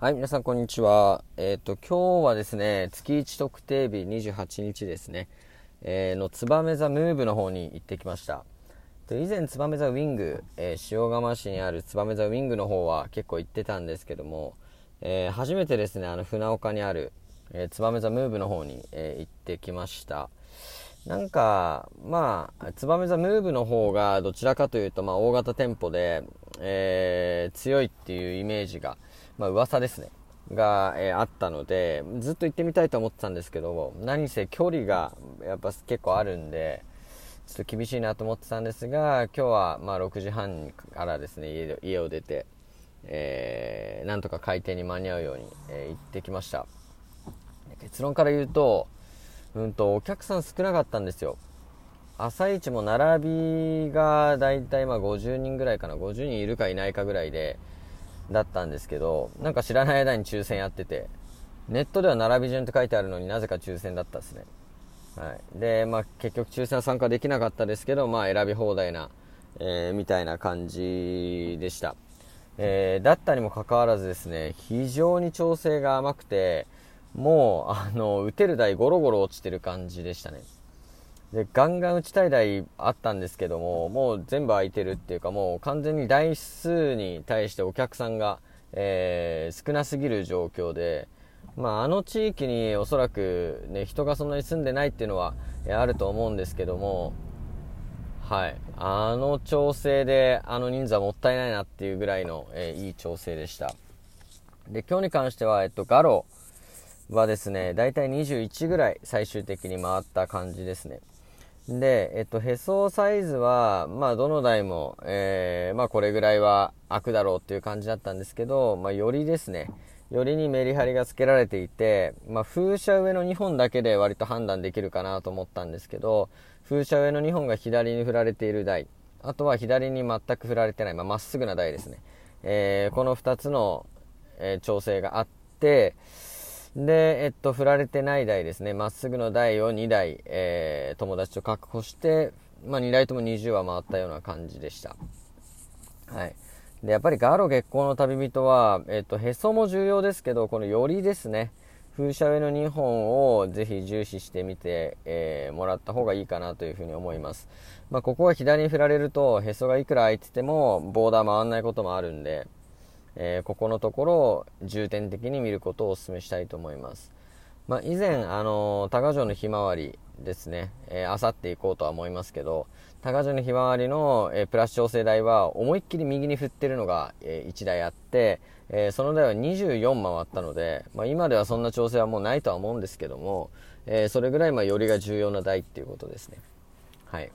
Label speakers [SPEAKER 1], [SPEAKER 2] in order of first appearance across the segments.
[SPEAKER 1] はい、皆さんこんにちは。えっ、ー、と、今日はですね、月1特定日28日ですね、えー、のツバメ座ムーブの方に行ってきました。以前、ツバメ座ウィング、えー、塩釜市にあるツバメ座ウィングの方は結構行ってたんですけども、えー、初めてですね、あの船岡にある、えツバメ座ムーブの方に、え行ってきました。なんか、まあ、ツバメ座ムーブの方がどちらかというと、まあ、大型店舗で、え強いっていうイメージが、まあ、噂ですね。が、えー、あったので、ずっと行ってみたいと思ってたんですけども、何せ距離がやっぱ結構あるんで、ちょっと厳しいなと思ってたんですが、今日はまあ6時半からですね、家家を出て、えー、なんとか開店に間に合うように、えー、行ってきました。結論から言うと、うんと、お客さん少なかったんですよ。朝一も並びがだいたいまあ50人ぐらいかな、50人いるかいないかぐらいで、だったんですけど、なんか知らない間に抽選やってて、ネットでは並び順って書いてあるのになぜか抽選だったですね。はい。で、まあ結局抽選は参加できなかったですけど、まあ選び放題な、えー、みたいな感じでした。えー、だったにもかかわらずですね、非常に調整が甘くて、もう、あの、打てる台ゴロゴロ落ちてる感じでしたね。で、ガンガン打ちたい台あったんですけども、もう全部空いてるっていうか、もう完全に台数に対してお客さんが、えー、少なすぎる状況で、まあ、あの地域におそらく、ね、人がそんなに住んでないっていうのは、えあると思うんですけども、はい。あの調整で、あの人数はもったいないなっていうぐらいの、えー、いい調整でした。で、今日に関しては、えっと、ガロはですね、だいたい21ぐらい最終的に回った感じですね。で、えっと、へそサイズは、まあ、どの台も、えー、まあ、これぐらいは開くだろうっていう感じだったんですけど、まあ、よりですね、よりにメリハリがつけられていて、まあ、風車上の2本だけで割と判断できるかなと思ったんですけど、風車上の2本が左に振られている台、あとは左に全く振られてない、まあ、っすぐな台ですね。えー、この2つの、えー、調整があって、で、えっと、振られてない台ですね。まっすぐの台を2台、えー、友達と確保して、まあ、2台とも20は回ったような感じでした。はい。で、やっぱりガロ月光の旅人は、えっと、へそも重要ですけど、このよりですね。風車上の2本をぜひ重視してみて、えー、もらった方がいいかなというふうに思います。まあ、ここが左に振られると、へそがいくら空いてても、ボーダー回んないこともあるんで、えー、ここのところを重点的に見ることをお勧めしたいと思います。まあ、以前、あのー、高城のひまわりですね、えー、あさって行こうとは思いますけど、高城のひまわりの、えー、プラス調整台は思いっきり右に振ってるのが、えー、1台あって、えー、その台は24回ったので、まあ、今ではそんな調整はもうないとは思うんですけども、えー、それぐらいまあよりが重要な台っていうことですね。はい。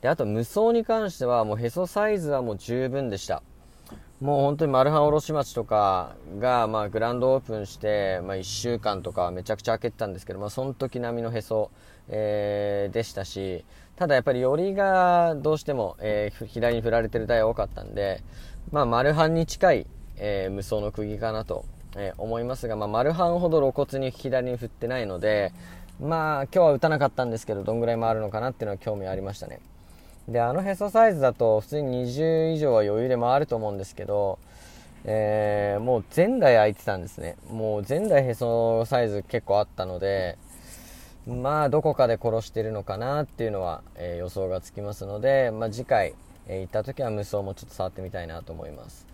[SPEAKER 1] で、あと無双に関してはもうへそサイズはもう十分でした。もう本当にマルハン卸町とかが、まあ、グランドオープンして、まあ、1週間とかめちゃくちゃ開けてたんですけど、まあ、その時並みのへそ、えー、でしたし、ただやっぱり寄りがどうしても、えー、左に振られてる台多かったんで、まあ、マルハンに近い、えー、無双の釘かなと、えー、思いますが、まあ、マルハンほど露骨に左に振ってないので、まあ、今日は打たなかったんですけど、どんぐらい回るのかなっていうのは興味ありましたね。で、あのへそサイズだと普通に20以上は余裕で回ると思うんですけど、えー、もう前代空いてたんですね。もう前代へそサイズ結構あったので、まあどこかで殺してるのかなっていうのは、えー、予想がつきますので、まあ次回、えー、行った時は無双もちょっと触ってみたいなと思います。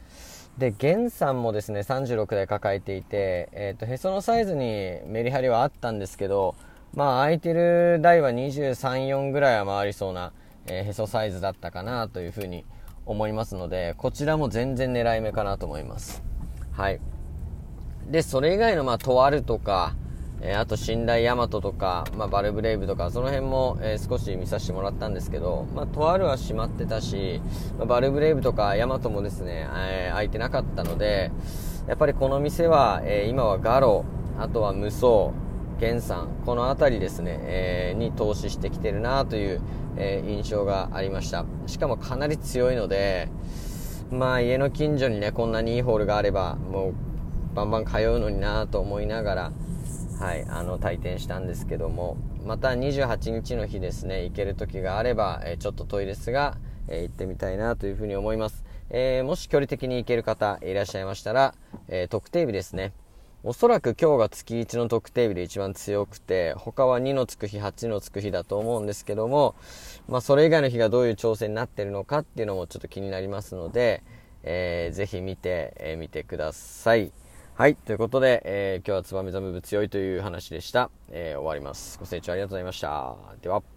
[SPEAKER 1] で、ゲンさんもですね、36台抱えていて、えっ、ー、と、へそのサイズにメリハリはあったんですけど、まあ空いてる台は23、4ぐらいは回りそうな、えー、へそサイズだったかなというふうに思いますので、こちらも全然狙い目かなと思います。はい。で、それ以外の、まあ、とあるとか、えー、あと、寝台ヤマトとか、まあ、バルブレイブとか、その辺も、えー、少し見させてもらったんですけど、まあ、とあるは閉まってたし、まあ、バルブレイブとかヤマトもですね、えー、空いてなかったので、やっぱりこの店は、え今はガロ、あとは無双、源さん、この辺りですね、えに投資してきてるなという、えー、印象がありました。しかもかなり強いので、まあ家の近所にね、こんなにいいホールがあれば、もうバンバン通うのになと思いながら、はい、あの、退店したんですけども、また28日の日ですね、行ける時があれば、えー、ちょっと遠いですが、え、行ってみたいなというふうに思います。え、もし距離的に行ける方いらっしゃいましたら、え、特定日ですね。おそらく今日が月1の特定日で一番強くて、他は2のつく日、8のつく日だと思うんですけども、まあそれ以外の日がどういう調整になってるのかっていうのもちょっと気になりますので、えー、ぜひ見て、えー、見てください。はい。ということで、えー、今日はツバメザムーブ強いという話でした。えー、終わります。ご清聴ありがとうございました。では。